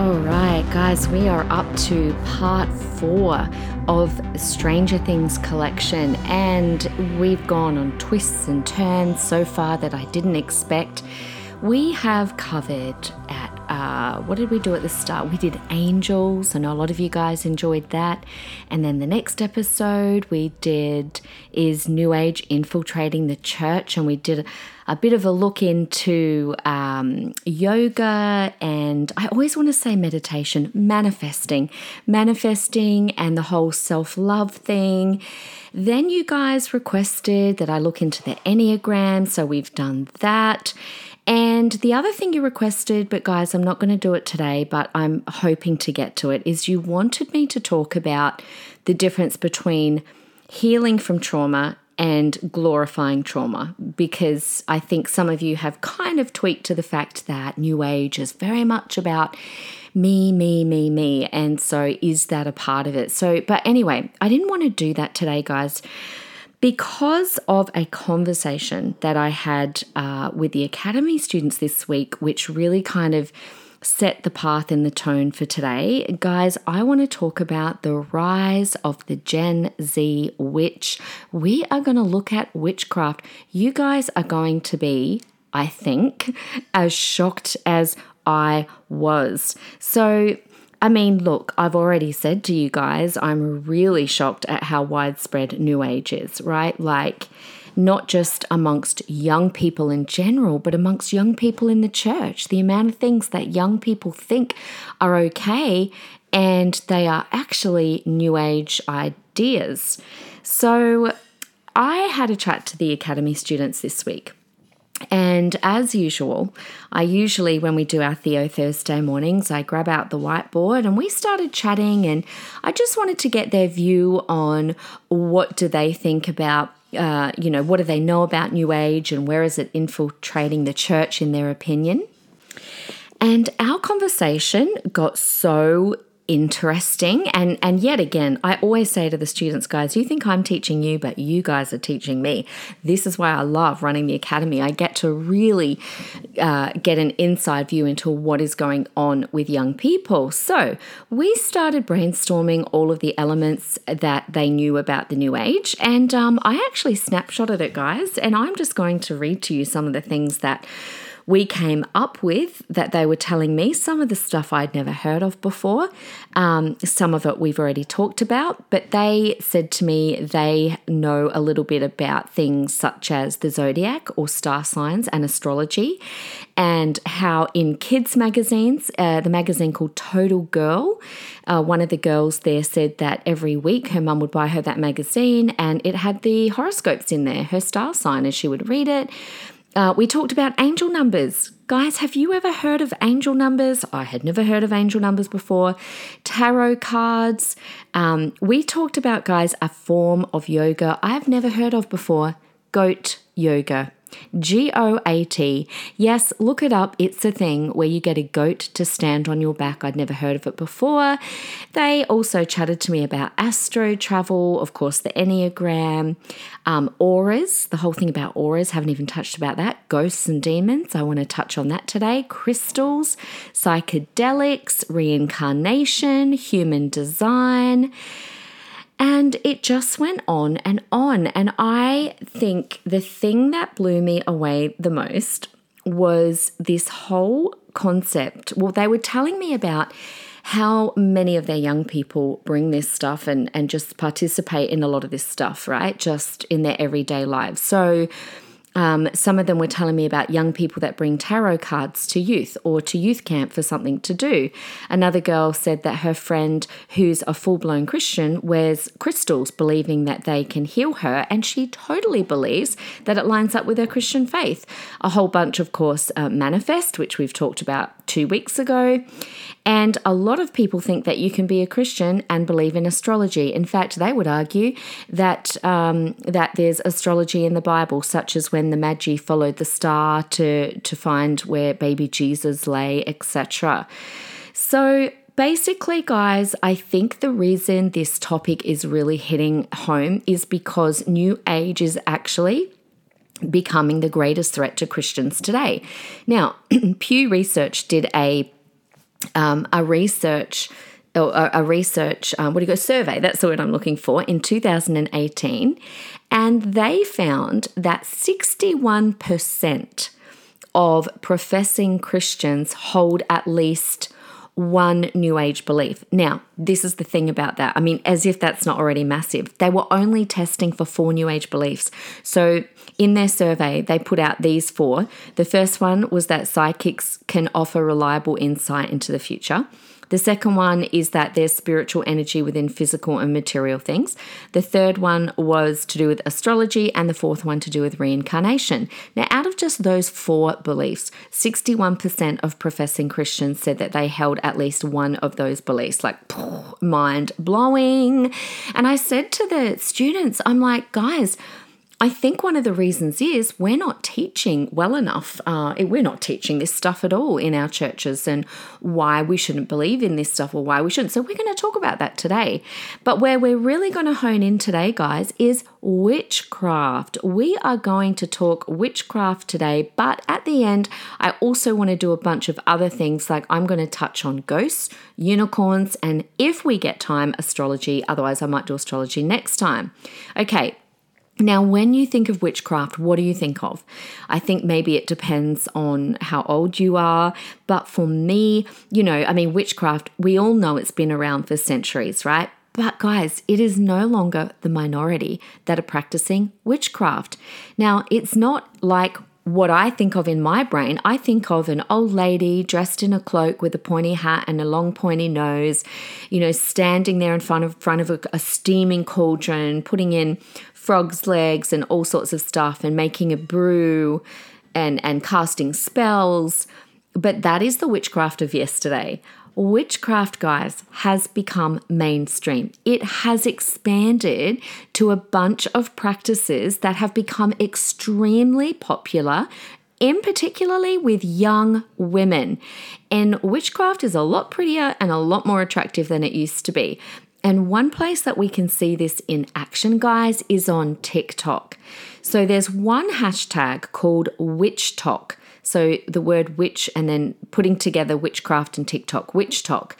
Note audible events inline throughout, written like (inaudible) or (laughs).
All right, guys, we are up to part four of Stranger Things collection, and we've gone on twists and turns so far that I didn't expect. We have covered at uh, what did we do at the start? We did Angels. I know a lot of you guys enjoyed that. And then the next episode we did is New Age infiltrating the church, and we did a bit of a look into um, yoga and I always want to say meditation, manifesting, manifesting, and the whole self love thing. Then you guys requested that I look into the Enneagram, so we've done that. And the other thing you requested, but guys, I'm not going to do it today, but I'm hoping to get to it, is you wanted me to talk about the difference between healing from trauma and glorifying trauma because I think some of you have kind of tweaked to the fact that New Age is very much about me, me, me, me. And so is that a part of it? So, but anyway, I didn't want to do that today, guys. Because of a conversation that I had uh, with the Academy students this week, which really kind of set the path and the tone for today. Guys, I want to talk about the rise of the Gen Z witch. We are going to look at witchcraft. You guys are going to be, I think, as shocked as I was. So, I mean, look, I've already said to you guys, I'm really shocked at how widespread New Age is, right? Like, not just amongst young people in general, but amongst young people in the church. The amount of things that young people think are okay and they are actually new age ideas. So I had a chat to the academy students this week. And as usual, I usually, when we do our Theo Thursday mornings, I grab out the whiteboard and we started chatting. And I just wanted to get their view on what do they think about uh, you know, what do they know about New Age and where is it infiltrating the church in their opinion? And our conversation got so interesting. And and yet again i always say to the students guys you think i'm teaching you but you guys are teaching me. This is why i love running the academy. I get to really uh, get an inside view into what is going on with young people. So we started brainstorming all of the elements that they knew about the new age. And um, i actually snapshotted it guys. And i'm just going to read to you some of the things that we came up with that they were telling me some of the stuff I'd never heard of before. Um, some of it we've already talked about, but they said to me they know a little bit about things such as the zodiac or star signs and astrology, and how in kids' magazines, uh, the magazine called Total Girl, uh, one of the girls there said that every week her mum would buy her that magazine and it had the horoscopes in there, her star sign, and she would read it. Uh, we talked about angel numbers. Guys, have you ever heard of angel numbers? I had never heard of angel numbers before. Tarot cards. Um, we talked about, guys, a form of yoga I have never heard of before goat yoga. G O A T. Yes, look it up. It's a thing where you get a goat to stand on your back. I'd never heard of it before. They also chatted to me about astro travel, of course, the Enneagram, um, auras, the whole thing about auras. Haven't even touched about that. Ghosts and demons. I want to touch on that today. Crystals, psychedelics, reincarnation, human design. And it just went on and on. And I think the thing that blew me away the most was this whole concept. Well, they were telling me about how many of their young people bring this stuff and, and just participate in a lot of this stuff, right? Just in their everyday lives. So, um, some of them were telling me about young people that bring tarot cards to youth or to youth camp for something to do. Another girl said that her friend, who's a full blown Christian, wears crystals, believing that they can heal her, and she totally believes that it lines up with her Christian faith. A whole bunch, of course, uh, manifest, which we've talked about two weeks ago. And a lot of people think that you can be a Christian and believe in astrology. In fact, they would argue that um, that there's astrology in the Bible, such as when the Magi followed the star to to find where baby Jesus lay, etc. So basically, guys, I think the reason this topic is really hitting home is because New Age is actually becoming the greatest threat to Christians today. Now, (clears throat) Pew Research did a um, a research a, a research um, what do you go survey that's the word i'm looking for in 2018 and they found that 61% of professing christians hold at least one new age belief. Now, this is the thing about that. I mean, as if that's not already massive. They were only testing for four new age beliefs. So, in their survey, they put out these four. The first one was that psychics can offer reliable insight into the future. The second one is that there's spiritual energy within physical and material things. The third one was to do with astrology, and the fourth one to do with reincarnation. Now, out of just those four beliefs, 61% of professing Christians said that they held at least one of those beliefs, like mind blowing. And I said to the students, I'm like, guys, I think one of the reasons is we're not teaching well enough. Uh, we're not teaching this stuff at all in our churches and why we shouldn't believe in this stuff or why we shouldn't. So, we're going to talk about that today. But where we're really going to hone in today, guys, is witchcraft. We are going to talk witchcraft today, but at the end, I also want to do a bunch of other things like I'm going to touch on ghosts, unicorns, and if we get time, astrology. Otherwise, I might do astrology next time. Okay, now, when you think of witchcraft, what do you think of? I think maybe it depends on how old you are. But for me, you know, I mean, witchcraft, we all know it's been around for centuries, right? But guys, it is no longer the minority that are practicing witchcraft. Now, it's not like what I think of in my brain, I think of an old lady dressed in a cloak with a pointy hat and a long pointy nose, you know, standing there in front of front of a, a steaming cauldron, putting in frog's legs and all sorts of stuff and making a brew and and casting spells. But that is the witchcraft of yesterday. Witchcraft, guys, has become mainstream. It has expanded to a bunch of practices that have become extremely popular in particularly with young women. And witchcraft is a lot prettier and a lot more attractive than it used to be. And one place that we can see this in action, guys, is on TikTok. So there's one hashtag called WitchTok. So the word witch and then putting together witchcraft and TikTok, WitchTok.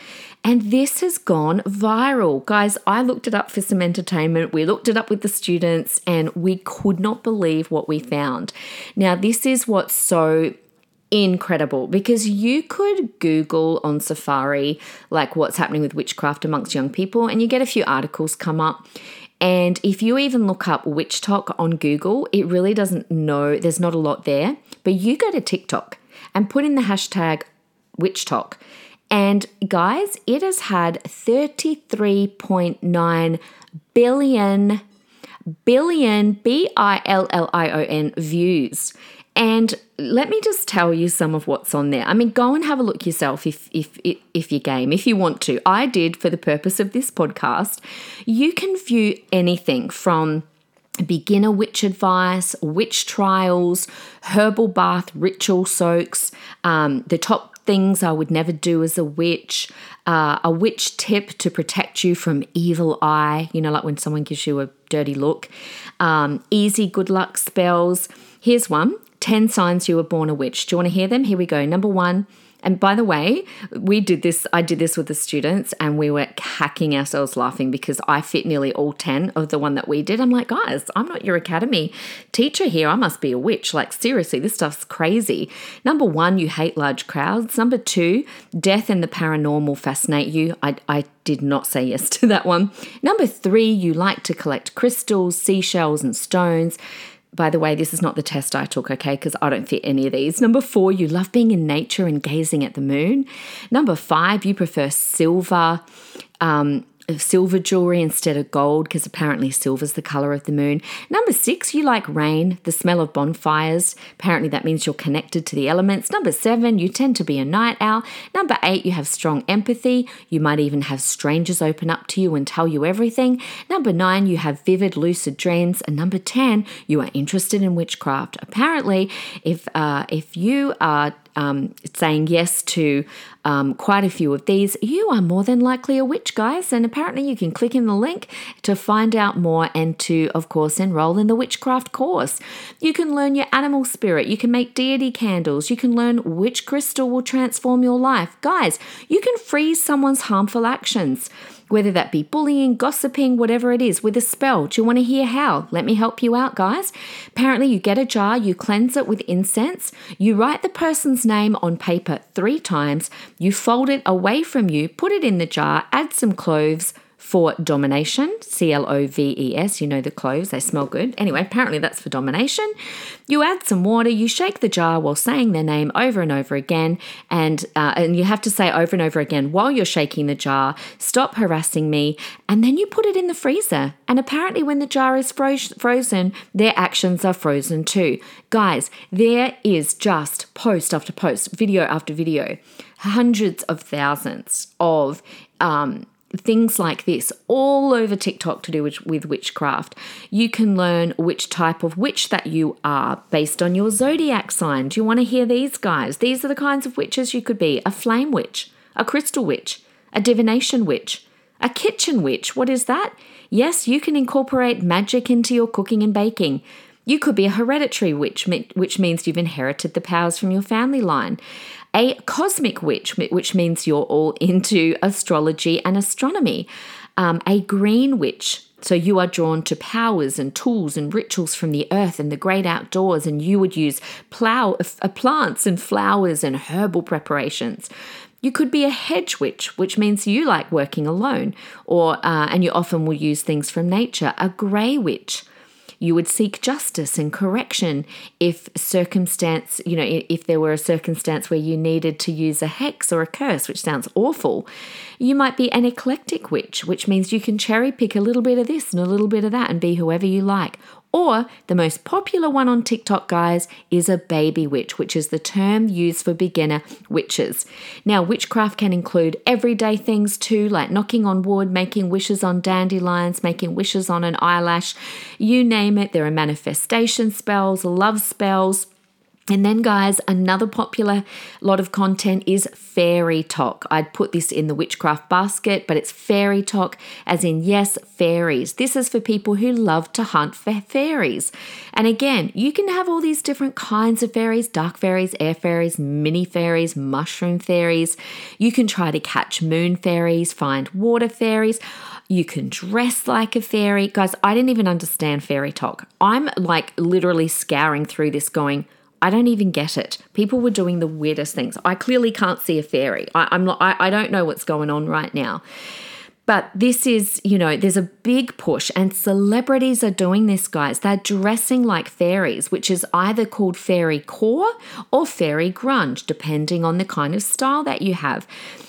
And this has gone viral. Guys, I looked it up for some entertainment. We looked it up with the students and we could not believe what we found. Now, this is what's so incredible because you could Google on Safari like what's happening with witchcraft amongst young people, and you get a few articles come up. And if you even look up WitchTok on Google, it really doesn't know, there's not a lot there. But you go to TikTok and put in the hashtag WitchTok. And guys, it has had 33.9 billion, billion, B I L L I O N views. And let me just tell you some of what's on there. I mean, go and have a look yourself if if if you're game, if you want to. I did for the purpose of this podcast. You can view anything from beginner witch advice, witch trials, herbal bath ritual soaks, um, the top things I would never do as a witch, uh, a witch tip to protect you from evil eye, you know, like when someone gives you a dirty look, um, easy good luck spells. Here's one 10 signs you were born a witch. Do you want to hear them? Here we go. Number one, and by the way, we did this, I did this with the students and we were hacking ourselves laughing because I fit nearly all 10 of the one that we did. I'm like, guys, I'm not your academy teacher here. I must be a witch. Like, seriously, this stuff's crazy. Number one, you hate large crowds. Number two, death and the paranormal fascinate you. I, I did not say yes (laughs) to that one. Number three, you like to collect crystals, seashells, and stones. By the way, this is not the test I took, okay, because I don't fit any of these. Number four, you love being in nature and gazing at the moon. Number five, you prefer silver. Um, silver jewelry instead of gold because apparently silver's the color of the moon. Number six, you like rain, the smell of bonfires. Apparently that means you're connected to the elements. Number seven, you tend to be a night owl. Number eight, you have strong empathy. You might even have strangers open up to you and tell you everything. Number nine, you have vivid, lucid dreams. And number 10, you are interested in witchcraft. Apparently, if, uh, if you are um, saying yes to um, quite a few of these, you are more than likely a witch, guys. And apparently, you can click in the link to find out more and to, of course, enroll in the witchcraft course. You can learn your animal spirit, you can make deity candles, you can learn which crystal will transform your life. Guys, you can freeze someone's harmful actions whether that be bullying, gossiping, whatever it is, with a spell. Do you want to hear how? Let me help you out, guys. Apparently, you get a jar, you cleanse it with incense, you write the person's name on paper three times, you fold it away from you, put it in the jar, add some cloves for domination, C L O V E S. You know the cloves, they smell good. Anyway, apparently that's for domination. You add some water, you shake the jar while saying their name over and over again, and uh, and you have to say over and over again while you're shaking the jar, stop harassing me, and then you put it in the freezer. And apparently, when the jar is fro- frozen, their actions are frozen too. Guys, there is just post after post, video after video, hundreds of thousands of um, things like this all over TikTok to do with, with, witchcraft. You can learn which type of witch that you are based on your zodiac sign. Do you want to hear these guys? These are the kinds of witches you could be a flame witch, a crystal witch, a divination witch, a kitchen witch. What is that? Yes, you can incorporate magic into your cooking and baking. You could be a hereditary witch, which means you've inherited the powers from your family line a cosmic witch, which means you're all into astrology and astronomy, um, a green witch. So you are drawn to powers and tools and rituals from the earth and the great outdoors, and you would use plow, uh, plants and flowers and herbal preparations. You could be a hedge witch, which means you like working alone, or uh, and you often will use things from nature. A grey witch, you would seek justice and correction if circumstance, you know, if there were a circumstance where you needed to use a hex or a curse, which sounds awful. You might be an eclectic witch, which means you can cherry pick a little bit of this and a little bit of that and be whoever you like. Or the most popular one on TikTok, guys, is a baby witch, which is the term used for beginner witches. Now, witchcraft can include everyday things too, like knocking on wood, making wishes on dandelions, making wishes on an eyelash. You name it, there are manifestation spells, love spells and then, guys, another popular lot of content is FairyTok. I'd put this in the witchcraft basket, but it's FairyTok, as in, yes, fairies. This is for people who love to hunt for fairies. And again, you can have all these different kinds of fairies dark fairies, air fairies, mini fairies, mushroom fairies. You can try to catch moon fairies, find water fairies. You can dress like a fairy. Guys, I didn't even understand FairyTok. I'm like literally scouring through this going, I don't even get it. People were doing the weirdest things. I clearly can't see a fairy. I, am not. I, I don't know what's going on right now. But this is, you know, there's a big push, and celebrities are doing this, guys. They're dressing like fairies, which is either called fairy core or fairy grunge, depending on the kind of style that you have.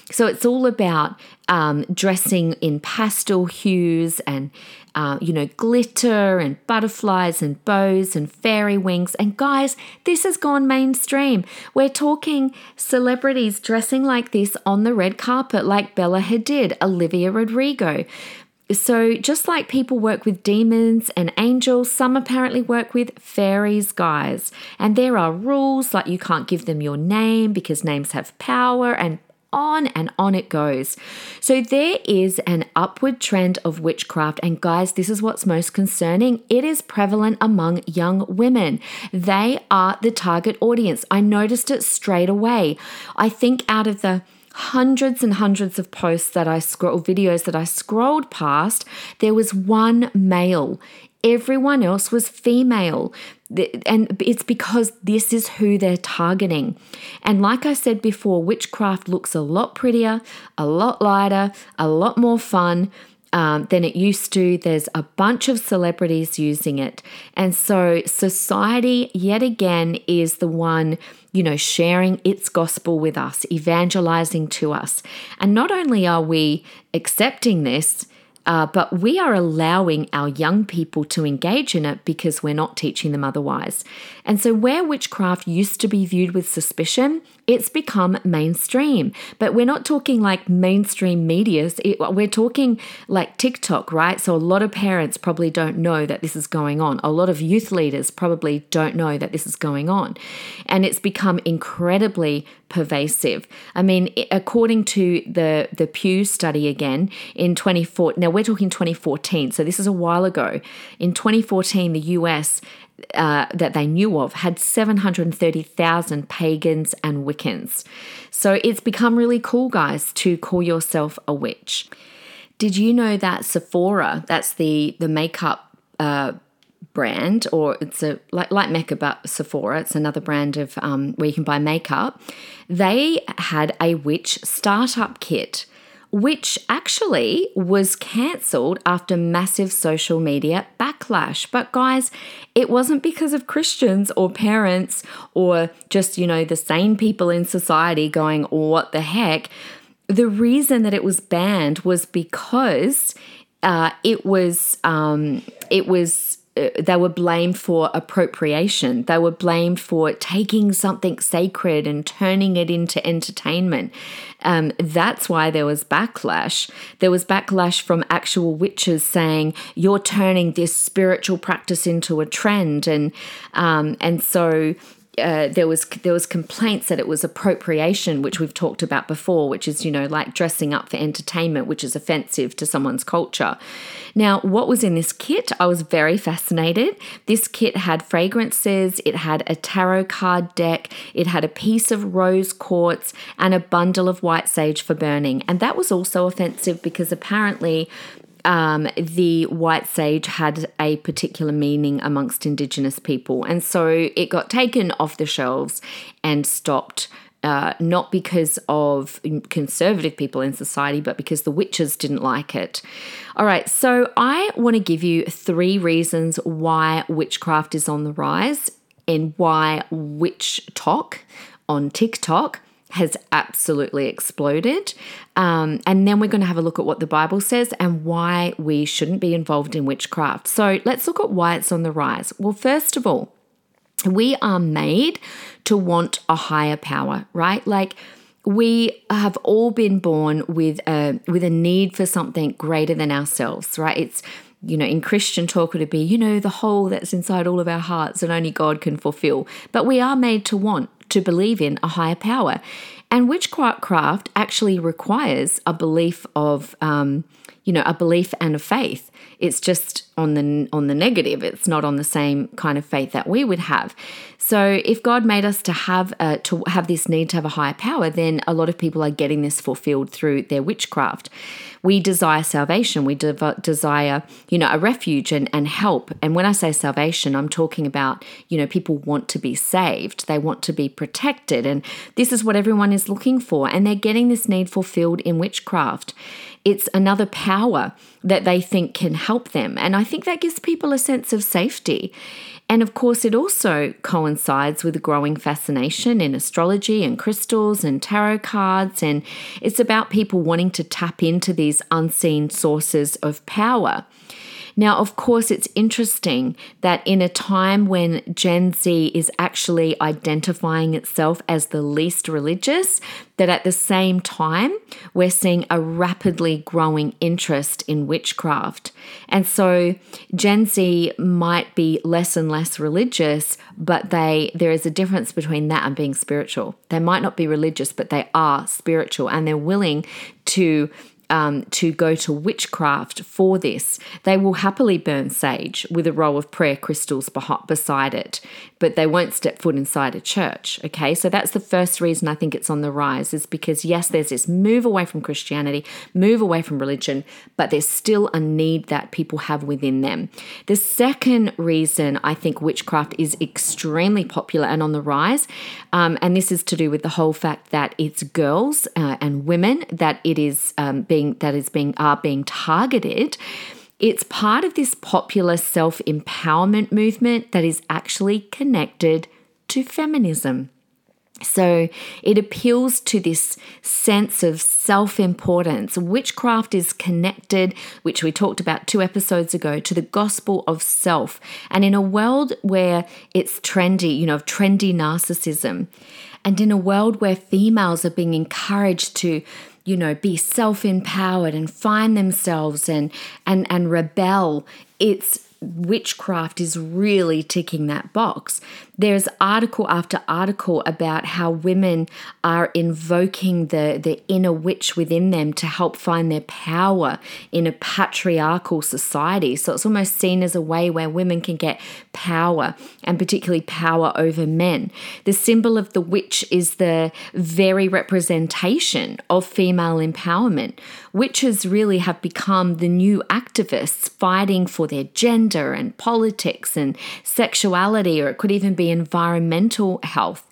So it's all about um, dressing in pastel hues and uh, you know, glitter and butterflies and bows and fairy wings. And guys, this has gone mainstream. We're talking celebrities dressing like this on the red carpet, like Bella Hadid, Olivia Rodrigo. So, just like people work with demons and angels, some apparently work with fairies, guys. And there are rules like you can't give them your name because names have power and on and on it goes. So there is an upward trend of witchcraft. And guys, this is what's most concerning. It is prevalent among young women. They are the target audience. I noticed it straight away. I think out of the hundreds and hundreds of posts that I scroll videos that I scrolled past, there was one male. Everyone else was female. And it's because this is who they're targeting. And like I said before, witchcraft looks a lot prettier, a lot lighter, a lot more fun. um, than it used to. There's a bunch of celebrities using it. And so society, yet again, is the one, you know, sharing its gospel with us, evangelizing to us. And not only are we accepting this, uh, but we are allowing our young people to engage in it because we're not teaching them otherwise. And so, where witchcraft used to be viewed with suspicion, it's become mainstream. But we're not talking like mainstream medias, it, we're talking like TikTok, right? So, a lot of parents probably don't know that this is going on. A lot of youth leaders probably don't know that this is going on. And it's become incredibly pervasive. I mean, according to the, the Pew study again in 2014, now we're talking 2014, so this is a while ago. In 2014, the US uh, that they knew of had 730,000 pagans and Wiccans. So it's become really cool, guys, to call yourself a witch. Did you know that Sephora, that's the, the makeup uh, brand, or it's a like, like Mecca, but Sephora, it's another brand of um, where you can buy makeup, they had a witch startup kit which actually was cancelled after massive social media backlash. But guys, it wasn't because of Christians or parents or just, you know, the sane people in society going, what the heck? The reason that it was banned was because uh, it was um, it was they were blamed for appropriation. They were blamed for taking something sacred and turning it into entertainment. Um, that's why there was backlash. There was backlash from actual witches saying you're turning this spiritual practice into a trend, and um, and so uh, there was there was complaints that it was appropriation, which we've talked about before, which is you know like dressing up for entertainment, which is offensive to someone's culture. Now, what was in this kit? I was very fascinated. This kit had fragrances, it had a tarot card deck, it had a piece of rose quartz, and a bundle of white sage for burning. And that was also offensive because apparently um, the white sage had a particular meaning amongst Indigenous people. And so it got taken off the shelves and stopped. Uh, not because of conservative people in society, but because the witches didn't like it. All right, so I want to give you three reasons why witchcraft is on the rise and why witch talk on TikTok has absolutely exploded. Um, and then we're going to have a look at what the Bible says and why we shouldn't be involved in witchcraft. So let's look at why it's on the rise. Well, first of all, we are made to want a higher power, right? Like, we have all been born with a with a need for something greater than ourselves, right? It's you know, in Christian talk would be, you know, the hole that's inside all of our hearts and only God can fulfill. But we are made to want to believe in a higher power. And witchcraft actually requires a belief of, um, you know, a belief and a faith. It's just on the on the negative. It's not on the same kind of faith that we would have. So if God made us to have uh, to have this need to have a higher power, then a lot of people are getting this fulfilled through their witchcraft. We desire salvation. We de- desire, you know, a refuge and, and help. And when I say salvation, I'm talking about, you know, people want to be saved. They want to be protected. And this is what everyone is looking for. And they're getting this need fulfilled in witchcraft. It's another power that they think can help them. And I think that gives people a sense of safety. And of course, it also coincides with a growing fascination in astrology and crystals and tarot cards. And it's about people wanting to tap into these unseen sources of power. Now, of course, it's interesting that in a time when Gen Z is actually identifying itself as the least religious, that at the same time, we're seeing a rapidly growing interest in witchcraft. And so Gen Z might be less and less religious, but they there is a difference between that and being spiritual. They might not be religious, but they are spiritual and they're willing to um, to go to witchcraft for this. They will happily burn sage with a row of prayer crystals beside it, but they won't step foot inside a church. Okay, so that's the first reason I think it's on the rise is because, yes, there's this move away from Christianity, move away from religion, but there's still a need that people have within them. The second reason I think witchcraft is extremely popular and on the rise, um, and this is to do with the whole fact that it's girls uh, and women that it is um, being being that is being are being targeted. It's part of this popular self empowerment movement that is actually connected to feminism. So it appeals to this sense of self importance. Witchcraft is connected, which we talked about two episodes ago, to the gospel of self. And in a world where it's trendy, you know, trendy narcissism, and in a world where females are being encouraged to you know be self-empowered and find themselves and and and rebel it's witchcraft is really ticking that box. There's article after article about how women are invoking the, the inner witch within them to help find their power in a patriarchal society. So it's almost seen as a way where women can get power and particularly power over men. The symbol of the witch is the very representation of female empowerment. Witches really have become the new activists fighting for their gender and politics and sexuality, or it could even be environmental health.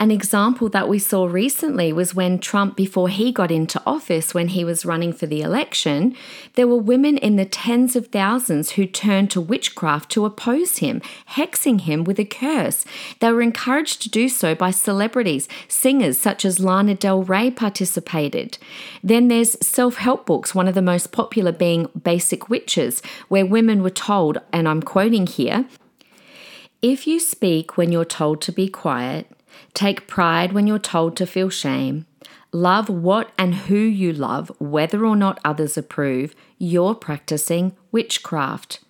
An example that we saw recently was when Trump, before he got into office, when he was running for the election, there were women in the tens of thousands who turned to witchcraft to oppose him, hexing him with a curse. They were encouraged to do so by celebrities. Singers such as Lana Del Rey participated. Then there's self help books, one of the most popular being Basic Witches, where women were told, and I'm quoting here, if you speak when you're told to be quiet, Take pride when you're told to feel shame. Love what and who you love, whether or not others approve. You're practicing witchcraft.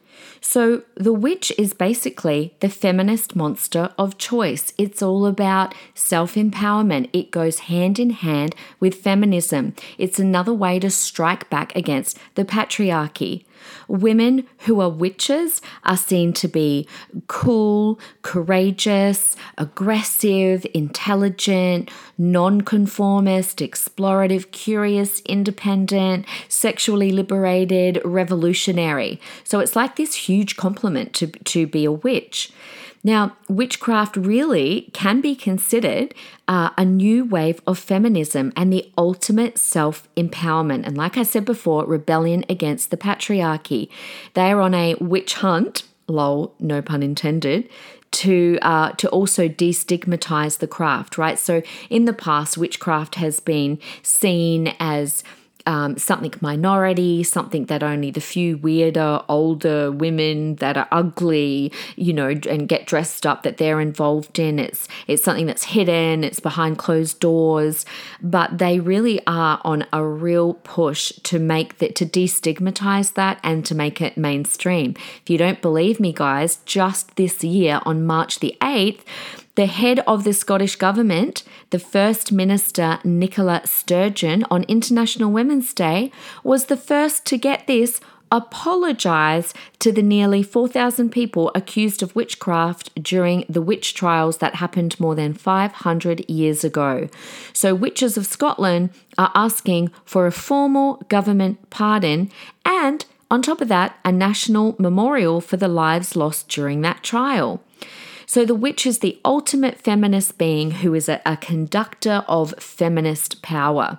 So, the witch is basically the feminist monster of choice. It's all about self empowerment. It goes hand in hand with feminism. It's another way to strike back against the patriarchy. Women who are witches are seen to be cool, courageous, aggressive, intelligent, nonconformist, explorative, curious, independent, sexually liberated, revolutionary. So it's like this huge compliment to, to be a witch. Now, witchcraft really can be considered uh, a new wave of feminism and the ultimate self empowerment. And like I said before, rebellion against the patriarchy. They are on a witch hunt, lol, no pun intended, to uh, to also destigmatize the craft, right? So in the past, witchcraft has been seen as um, something minority, something that only the few weirder, older women that are ugly, you know, and get dressed up that they're involved in. It's it's something that's hidden, it's behind closed doors, but they really are on a real push to make that to destigmatize that and to make it mainstream. If you don't believe me, guys, just this year on March the 8th, the head of the Scottish Government, the First Minister Nicola Sturgeon, on International Women's Day, was the first to get this apologise to the nearly 4,000 people accused of witchcraft during the witch trials that happened more than 500 years ago. So, witches of Scotland are asking for a formal government pardon and, on top of that, a national memorial for the lives lost during that trial. So the witch is the ultimate feminist being who is a, a conductor of feminist power.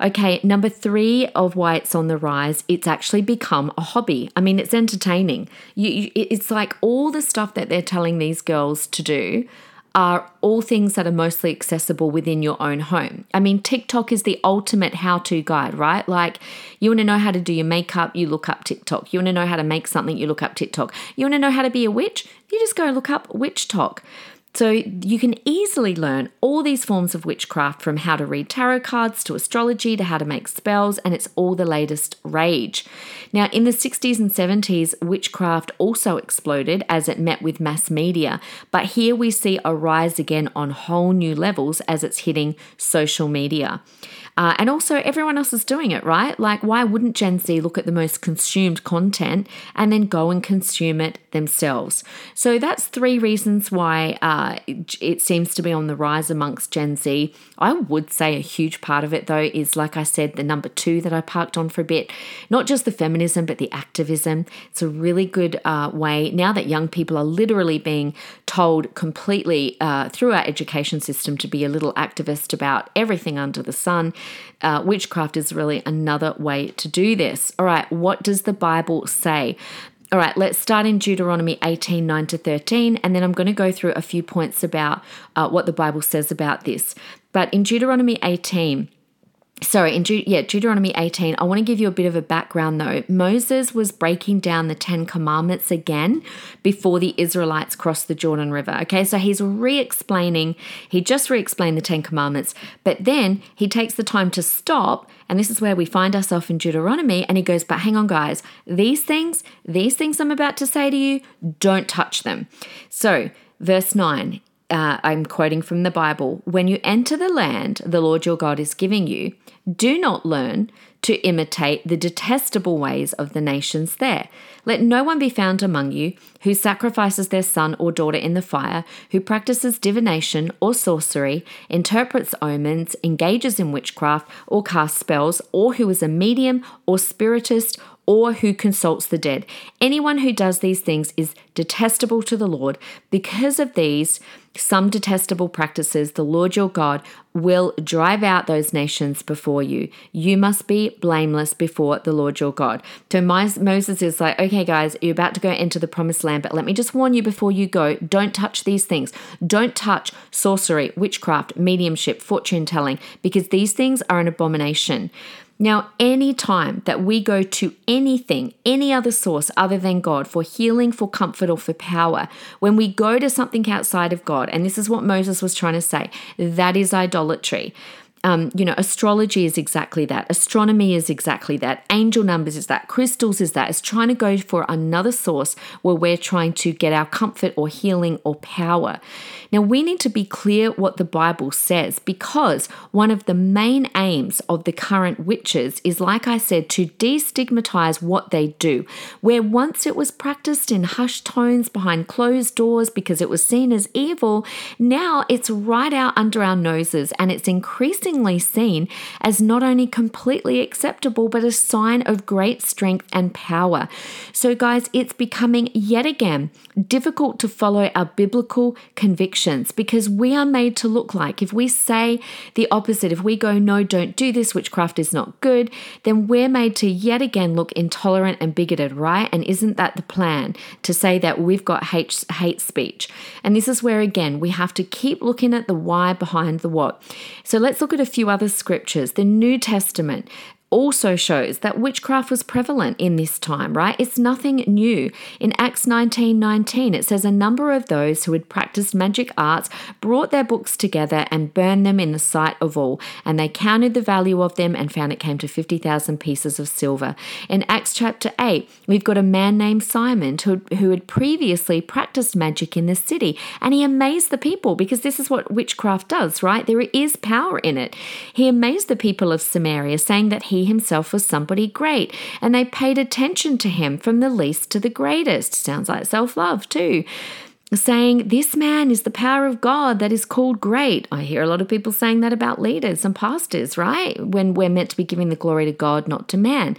Okay, number three of why it's on the rise, it's actually become a hobby. I mean, it's entertaining. You, you, it's like all the stuff that they're telling these girls to do are all things that are mostly accessible within your own home. I mean, TikTok is the ultimate how to guide, right? Like, you want to know how to do your makeup, you look up TikTok. You want to know how to make something, you look up TikTok. You want to know how to be a witch, you just go look up WitchTok. So you can easily learn all these forms of witchcraft from how to read tarot cards to astrology to how to make spells, and it's all the latest rage. Now, in the 60s and 70s, witchcraft also exploded as it met with mass media, but here we see a rise again on whole new levels as it's hitting social media. Uh, and also, everyone else is doing it, right? Like, why wouldn't Gen Z look at the most consumed content and then go and consume it themselves? So, that's three reasons why uh, it, it seems to be on the rise amongst Gen Z. I would say a huge part of it, though, is like I said, the number two that I parked on for a bit. Not just the feminism, but the activism. It's a really good uh, way now that young people are literally being told completely uh, through our education system to be a little activist about everything under the sun. Uh, witchcraft is really another way to do this. All right, what does the Bible say? All right, let's start in Deuteronomy 18 9 to 13, and then I'm going to go through a few points about uh, what the Bible says about this. But in Deuteronomy 18, sorry in De- yeah deuteronomy 18 i want to give you a bit of a background though. Moses was breaking down the 10 commandments again before the israelites crossed the jordan river okay? So he's re-explaining he just re-explained the 10 commandments but then he takes the time to stop and this is where we find ourselves in deuteronomy and he goes but hang on guys. These things these things i'm about to say to you don't touch them. So verse 9 uh, I'm quoting from the Bible, when you enter the land the Lord your God is giving you, do not learn to imitate the detestable ways of the nations there. Let no one be found among you who sacrifices their son or daughter in the fire, who practices divination or sorcery, interprets omens, engages in witchcraft, or casts spells, or who is a medium or spiritist or who consults the dead. Anyone who does these things is detestable to the Lord. Because of these, some detestable practices, the Lord your God will drive out those nations before you. You must be blameless before the Lord your God. So Moses is like, okay, guys, you're about to go into the promised land, but let me just warn you before you go don't touch these things. Don't touch sorcery, witchcraft, mediumship, fortune telling, because these things are an abomination. Now, any time that we go to anything, any other source other than God for healing, for comfort, or for power, when we go to something outside of God, and this is what Moses was trying to say, that is idolatry. Um, you know, astrology is exactly that. Astronomy is exactly that. Angel numbers is that. Crystals is that. It's trying to go for another source where we're trying to get our comfort or healing or power. Now, we need to be clear what the Bible says because one of the main aims of the current witches is, like I said, to destigmatize what they do. Where once it was practiced in hushed tones behind closed doors because it was seen as evil, now it's right out under our noses and it's increasing increasingly seen as not only completely acceptable, but a sign of great strength and power. So, guys, it's becoming yet again difficult to follow our biblical convictions because we are made to look like if we say the opposite, if we go, no, don't do this, witchcraft is not good, then we're made to yet again look intolerant and bigoted, right? And isn't that the plan to say that we've got hate, hate speech? And this is where, again, we have to keep looking at the why behind the what. So let's look at a few other scriptures. The New Testament also shows that witchcraft was prevalent in this time, right? It's nothing new. In Acts 19 19, it says a number of those who had practiced magic arts brought their books together and burned them in the sight of all, and they counted the value of them and found it came to 50,000 pieces of silver. In Acts chapter 8, we've got a man named Simon who, who had previously practiced magic in the city, and he amazed the people because this is what witchcraft does, right? There is power in it. He amazed the people of Samaria, saying that he he himself was somebody great, and they paid attention to him from the least to the greatest. Sounds like self love, too saying, This man is the power of God that is called great. I hear a lot of people saying that about leaders and pastors, right? When we're meant to be giving the glory to God, not to man.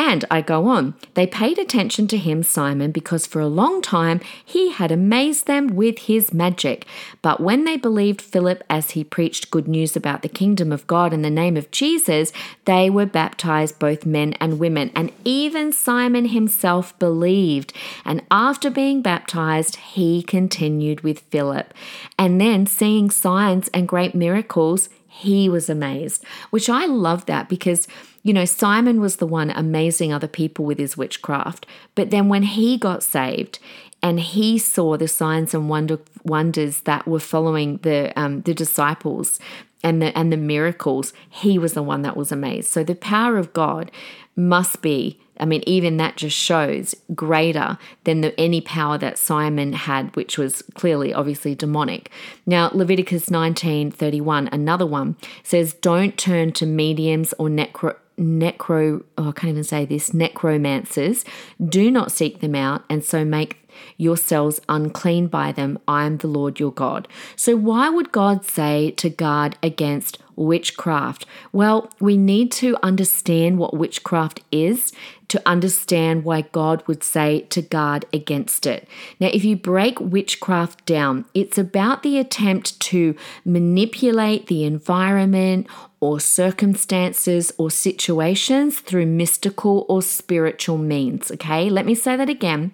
And I go on, they paid attention to him, Simon, because for a long time he had amazed them with his magic. But when they believed Philip as he preached good news about the kingdom of God in the name of Jesus, they were baptized, both men and women. And even Simon himself believed. And after being baptized, he continued with Philip. And then, seeing signs and great miracles, he was amazed, which I love that because you know, Simon was the one amazing other people with his witchcraft. But then when he got saved and he saw the signs and wonder, wonders that were following the um, the disciples and the and the miracles, he was the one that was amazed. So the power of God must be I mean, even that just shows greater than the, any power that Simon had, which was clearly, obviously, demonic. Now, Leviticus 19:31, another one, says, "Don't turn to mediums or necro." Necro oh, I can't even say this necromancers do not seek them out and so make yourselves unclean by them. I am the Lord your God. So, why would God say to guard against witchcraft? Well, we need to understand what witchcraft is to understand why God would say to guard against it. Now, if you break witchcraft down, it's about the attempt to manipulate the environment or circumstances or situations through mystical or spiritual means. Okay, let me say that again.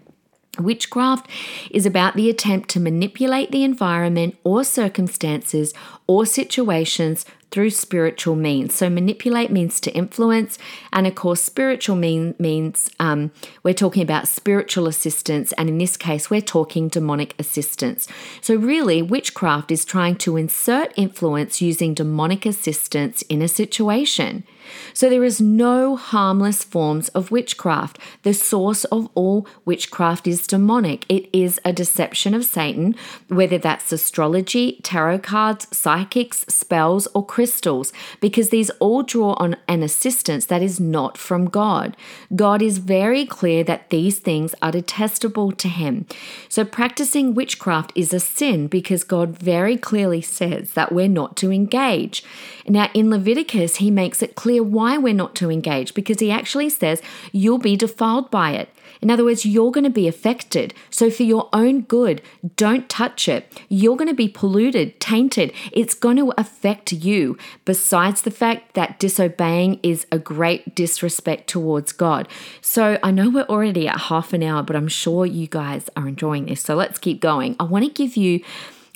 Witchcraft is about the attempt to manipulate the environment or circumstances or situations through spiritual means. So, manipulate means to influence, and of course, spiritual mean, means um, we're talking about spiritual assistance, and in this case, we're talking demonic assistance. So, really, witchcraft is trying to insert influence using demonic assistance in a situation. So there is no harmless forms of witchcraft. The source of all witchcraft is demonic. It is a deception of Satan, whether that's astrology, tarot cards, psychics, spells, or crystals, because these all draw on an assistance that is not from God. God is very clear that these things are detestable to him. So practicing witchcraft is a sin because God very clearly says that we're not to engage. Now in Leviticus, he makes it clear why we're not to engage because he actually says you'll be defiled by it. In other words, you're going to be affected. So, for your own good, don't touch it. You're going to be polluted, tainted. It's going to affect you, besides the fact that disobeying is a great disrespect towards God. So, I know we're already at half an hour, but I'm sure you guys are enjoying this. So, let's keep going. I want to give you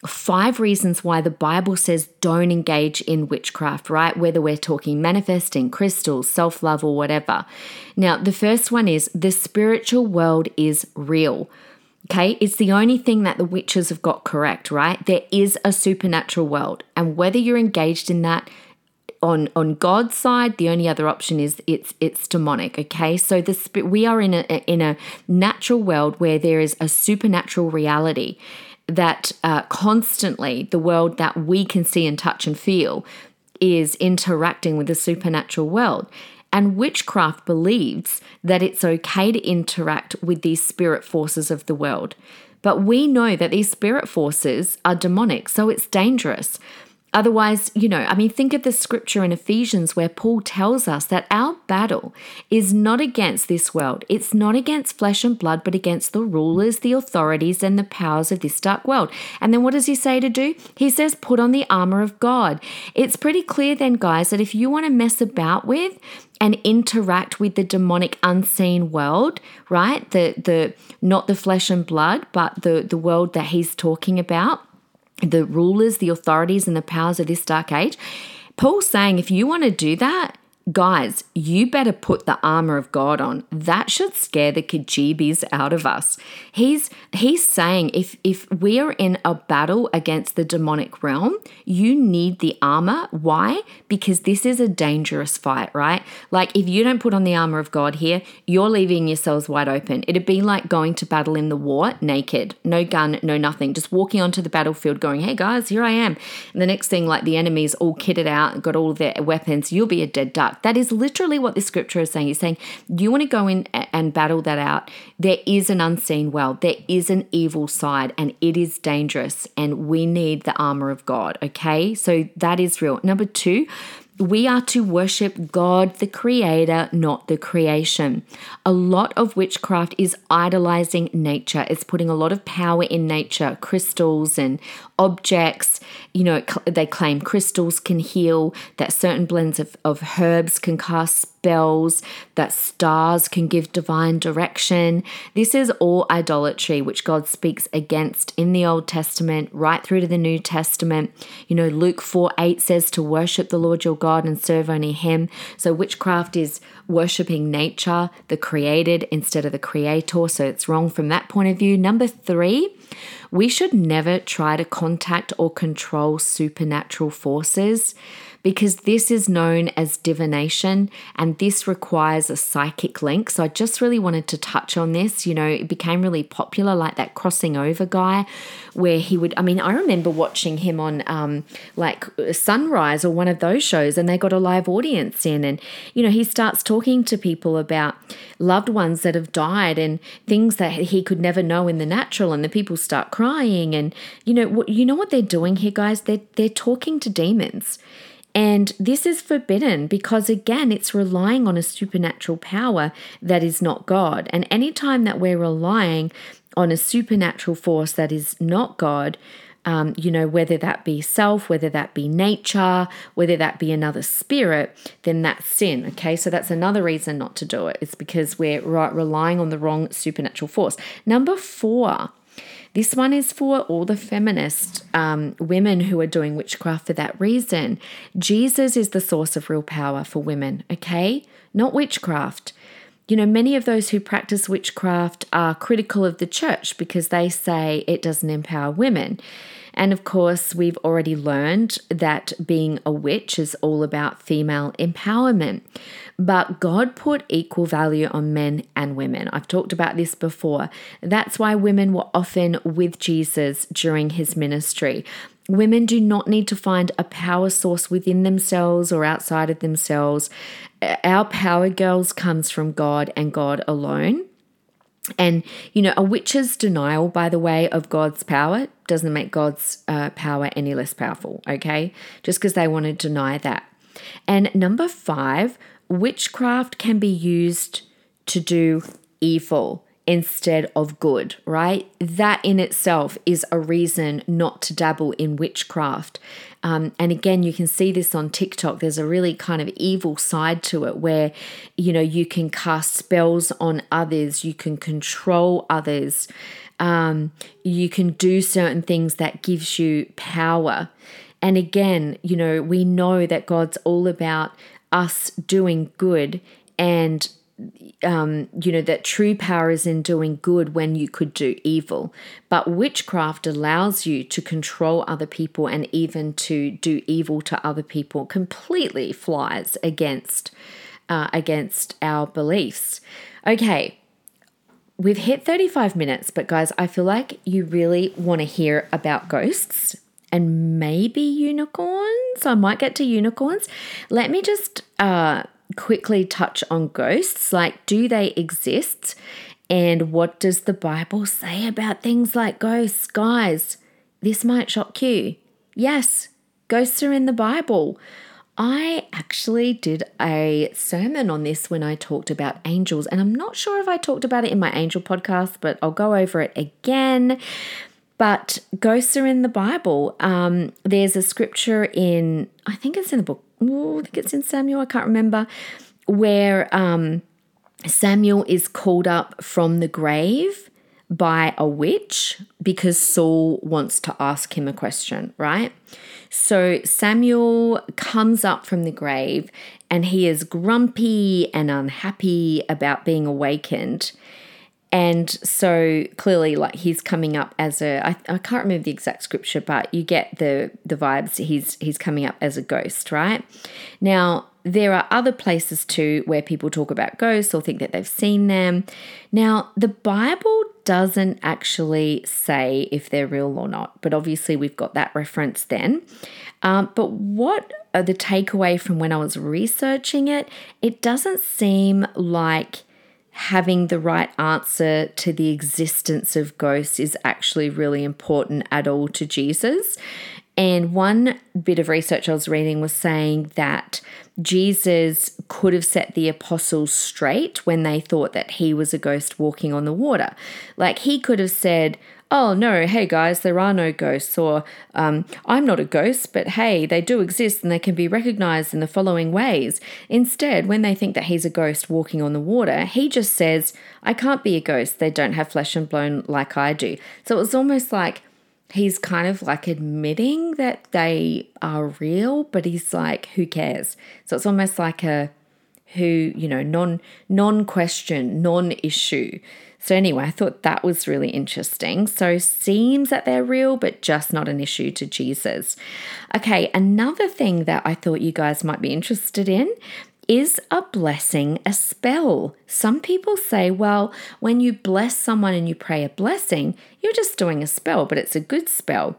five reasons why the Bible says don't engage in witchcraft, right? Whether we're talking manifesting, crystals, self love, or whatever. Now, the first one is the spiritual world is real. Okay, it's the only thing that the witches have got correct, right? There is a supernatural world, and whether you're engaged in that, on on God's side, the only other option is it's it's demonic. Okay, so the we are in a in a natural world where there is a supernatural reality, that uh, constantly the world that we can see and touch and feel is interacting with the supernatural world. And witchcraft believes that it's okay to interact with these spirit forces of the world. But we know that these spirit forces are demonic, so it's dangerous. Otherwise, you know, I mean, think of the scripture in Ephesians where Paul tells us that our battle is not against this world. It's not against flesh and blood, but against the rulers, the authorities, and the powers of this dark world. And then what does he say to do? He says, put on the armor of God. It's pretty clear then, guys, that if you want to mess about with, and interact with the demonic unseen world right the the not the flesh and blood but the the world that he's talking about the rulers, the authorities, and the powers of this dark age. Paul's saying if you want to do that, guys, you better put the armor of God on. That should scare the kajibis out of us. He's he's saying if if we are in a battle against the demonic realm, you need the armor. Why? Because this is a dangerous fight, right? Like if you don't put on the armor of God here, you're leaving yourselves wide open. It'd be like going to battle in the war naked, no gun, no nothing, just walking onto the battlefield going, "Hey guys, here I am." And the next thing like the enemy's all kitted out, got all their weapons, you'll be a dead duck. That is literally what the scripture is saying. He's saying, you want to go in and battle that out. There is an unseen world, there is an evil side, and it is dangerous, and we need the armor of God. Okay, so that is real. Number two, we are to worship God, the creator, not the creation. A lot of witchcraft is idolizing nature. It's putting a lot of power in nature, crystals and objects. You know, they claim crystals can heal, that certain blends of, of herbs can cast that stars can give divine direction. This is all idolatry, which God speaks against in the Old Testament, right through to the New Testament. You know, Luke 4 8 says to worship the Lord your God and serve only Him. So, witchcraft is worshiping nature, the created, instead of the creator. So, it's wrong from that point of view. Number three, we should never try to contact or control supernatural forces because this is known as divination and this requires a psychic link. So I just really wanted to touch on this. You know, it became really popular, like that crossing over guy, where he would. I mean, I remember watching him on um, like Sunrise or one of those shows, and they got a live audience in, and you know, he starts talking to people about loved ones that have died and things that he could never know in the natural, and the people start crying, and you know, what you know what they're doing here, guys? They're they're talking to demons. And this is forbidden because, again, it's relying on a supernatural power that is not God. And anytime that we're relying on a supernatural force that is not God, um, you know, whether that be self, whether that be nature, whether that be another spirit, then that's sin. Okay, so that's another reason not to do it. It's because we're relying on the wrong supernatural force. Number four, this one is for all the feminist um, women who are doing witchcraft for that reason. Jesus is the source of real power for women, okay? Not witchcraft. You know, many of those who practice witchcraft are critical of the church because they say it doesn't empower women. And of course, we've already learned that being a witch is all about female empowerment. But God put equal value on men and women. I've talked about this before. That's why women were often with Jesus during his ministry. Women do not need to find a power source within themselves or outside of themselves. Our power, girls, comes from God and God alone. And, you know, a witch's denial, by the way, of God's power doesn't make God's uh, power any less powerful, okay? Just because they want to deny that. And number five, witchcraft can be used to do evil instead of good, right? That in itself is a reason not to dabble in witchcraft. Um, and again, you can see this on TikTok. There's a really kind of evil side to it where, you know, you can cast spells on others, you can control others, um, you can do certain things that gives you power. And again, you know, we know that God's all about us doing good and um, you know, that true power is in doing good when you could do evil. But witchcraft allows you to control other people and even to do evil to other people, completely flies against uh, against our beliefs. Okay, we've hit 35 minutes, but guys, I feel like you really want to hear about ghosts and maybe unicorns. I might get to unicorns. Let me just uh, quickly touch on ghosts. Like, do they exist? And what does the Bible say about things like ghosts? Guys, this might shock you. Yes, ghosts are in the Bible. I actually did a sermon on this when I talked about angels, and I'm not sure if I talked about it in my angel podcast, but I'll go over it again. But ghosts are in the Bible. Um, there's a scripture in, I think it's in the book oh, I think it's in Samuel, I can't remember, where um, Samuel is called up from the grave by a witch because Saul wants to ask him a question, right? So Samuel comes up from the grave and he is grumpy and unhappy about being awakened. And so clearly, like he's coming up as a I, I can't remember the exact scripture, but you get the the vibes. He's he's coming up as a ghost, right? Now there are other places too where people talk about ghosts or think that they've seen them. Now the Bible doesn't actually say if they're real or not, but obviously we've got that reference then. Um, but what are the takeaway from when I was researching it? It doesn't seem like having the right answer to the existence of ghosts is actually really important at all to Jesus. And one bit of research I was reading was saying that Jesus could have set the apostles straight when they thought that he was a ghost walking on the water. Like he could have said, oh no, hey guys, there are no ghosts, or um, I'm not a ghost, but hey, they do exist and they can be recognized in the following ways. Instead, when they think that he's a ghost walking on the water, he just says, I can't be a ghost, they don't have flesh and bone like I do. So it was almost like he's kind of like admitting that they are real, but he's like, who cares? So it's almost like a who, you know, non non question, non issue. So anyway, I thought that was really interesting. So seems that they're real, but just not an issue to Jesus. Okay, another thing that I thought you guys might be interested in is a blessing a spell? Some people say, well, when you bless someone and you pray a blessing, you're just doing a spell, but it's a good spell.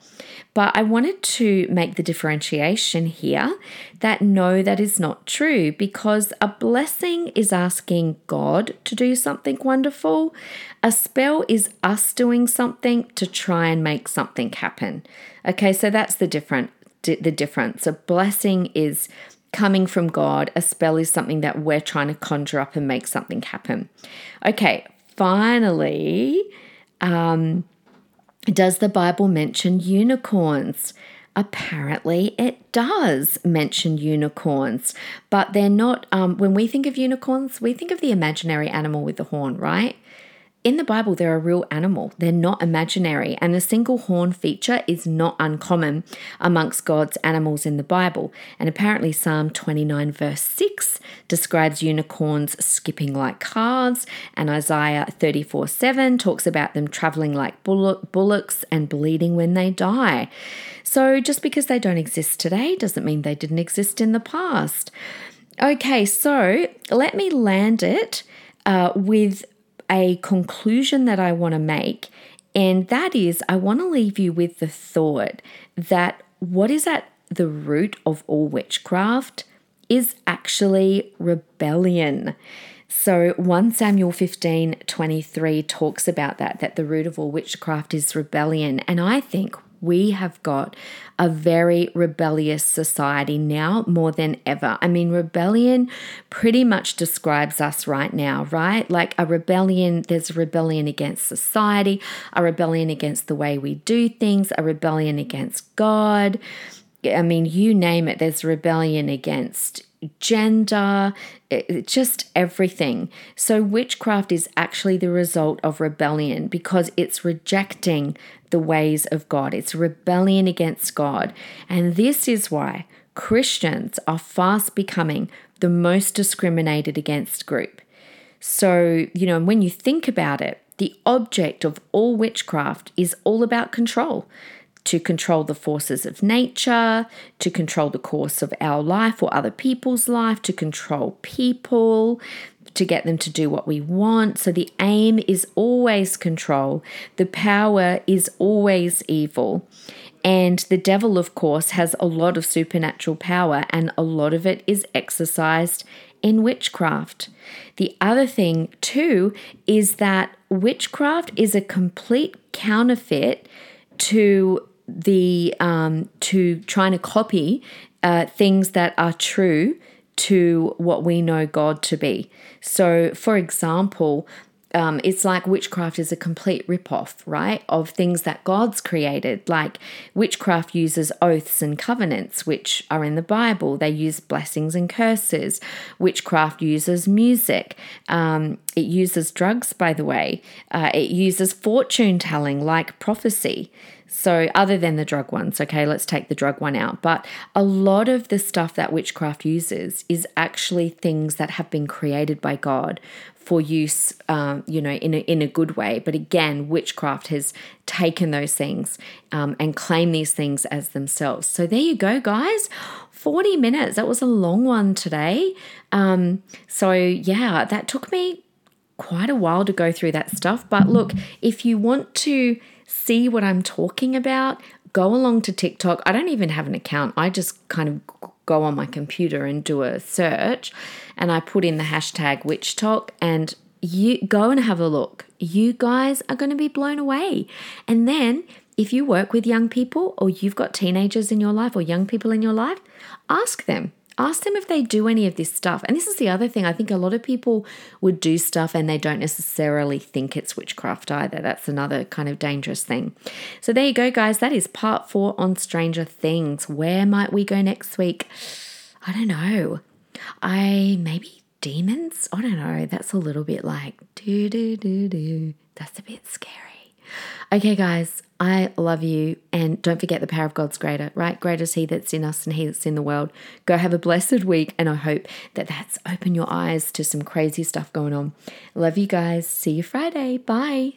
But I wanted to make the differentiation here that no, that is not true because a blessing is asking God to do something wonderful. A spell is us doing something to try and make something happen. Okay, so that's the different the difference. A blessing is coming from God. A spell is something that we're trying to conjure up and make something happen. Okay, finally, um, does the Bible mention unicorns? Apparently, it does mention unicorns, but they're not. Um, when we think of unicorns, we think of the imaginary animal with the horn, right? In the Bible, they're a real animal. They're not imaginary, and the single horn feature is not uncommon amongst God's animals in the Bible. And apparently, Psalm 29, verse 6 describes unicorns skipping like calves, and Isaiah 34, 7 talks about them traveling like bullocks and bleeding when they die. So, just because they don't exist today doesn't mean they didn't exist in the past. Okay, so let me land it uh, with a conclusion that I want to make, and that is I want to leave you with the thought that what is at the root of all witchcraft is actually rebellion. So 1 Samuel 15 23 talks about that, that the root of all witchcraft is rebellion. And I think we have got a very rebellious society now more than ever. I mean, rebellion pretty much describes us right now, right? Like a rebellion, there's a rebellion against society, a rebellion against the way we do things, a rebellion against God. I mean, you name it, there's rebellion against gender, just everything. So, witchcraft is actually the result of rebellion because it's rejecting the ways of God, it's rebellion against God. And this is why Christians are fast becoming the most discriminated against group. So, you know, when you think about it, the object of all witchcraft is all about control to control the forces of nature, to control the course of our life or other people's life, to control people, to get them to do what we want. So the aim is always control, the power is always evil. And the devil, of course, has a lot of supernatural power, and a lot of it is exercised in witchcraft. The other thing, too, is that witchcraft is a complete counterfeit to the um, to trying to copy uh, things that are true to what we know God to be. So, for example, um, it's like witchcraft is a complete ripoff, right, of things that God's created. Like witchcraft uses oaths and covenants, which are in the Bible. They use blessings and curses. Witchcraft uses music. Um, it uses drugs, by the way. Uh, it uses fortune telling, like prophecy. So, other than the drug ones, okay, let's take the drug one out. But a lot of the stuff that witchcraft uses is actually things that have been created by God for use, um, you know, in a, in a good way. But again, witchcraft has taken those things um, and claimed these things as themselves. So there you go, guys. 40 minutes. That was a long one today. Um, so yeah, that took me quite a while to go through that stuff. But look, if you want to see what I'm talking about, go along to TikTok. I don't even have an account. I just kind of go on my computer and do a search and I put in the hashtag WitchTok and you go and have a look. You guys are going to be blown away. And then if you work with young people or you've got teenagers in your life or young people in your life, ask them ask them if they do any of this stuff. And this is the other thing. I think a lot of people would do stuff and they don't necessarily think it's witchcraft either. That's another kind of dangerous thing. So there you go, guys. That is part four on Stranger Things. Where might we go next week? I don't know. I maybe demons? I don't know. That's a little bit like do do do do. That's a bit scary. Okay, guys, I love you. And don't forget the power of God's greater, right? Greater is He that's in us and He that's in the world. Go have a blessed week. And I hope that that's opened your eyes to some crazy stuff going on. Love you guys. See you Friday. Bye.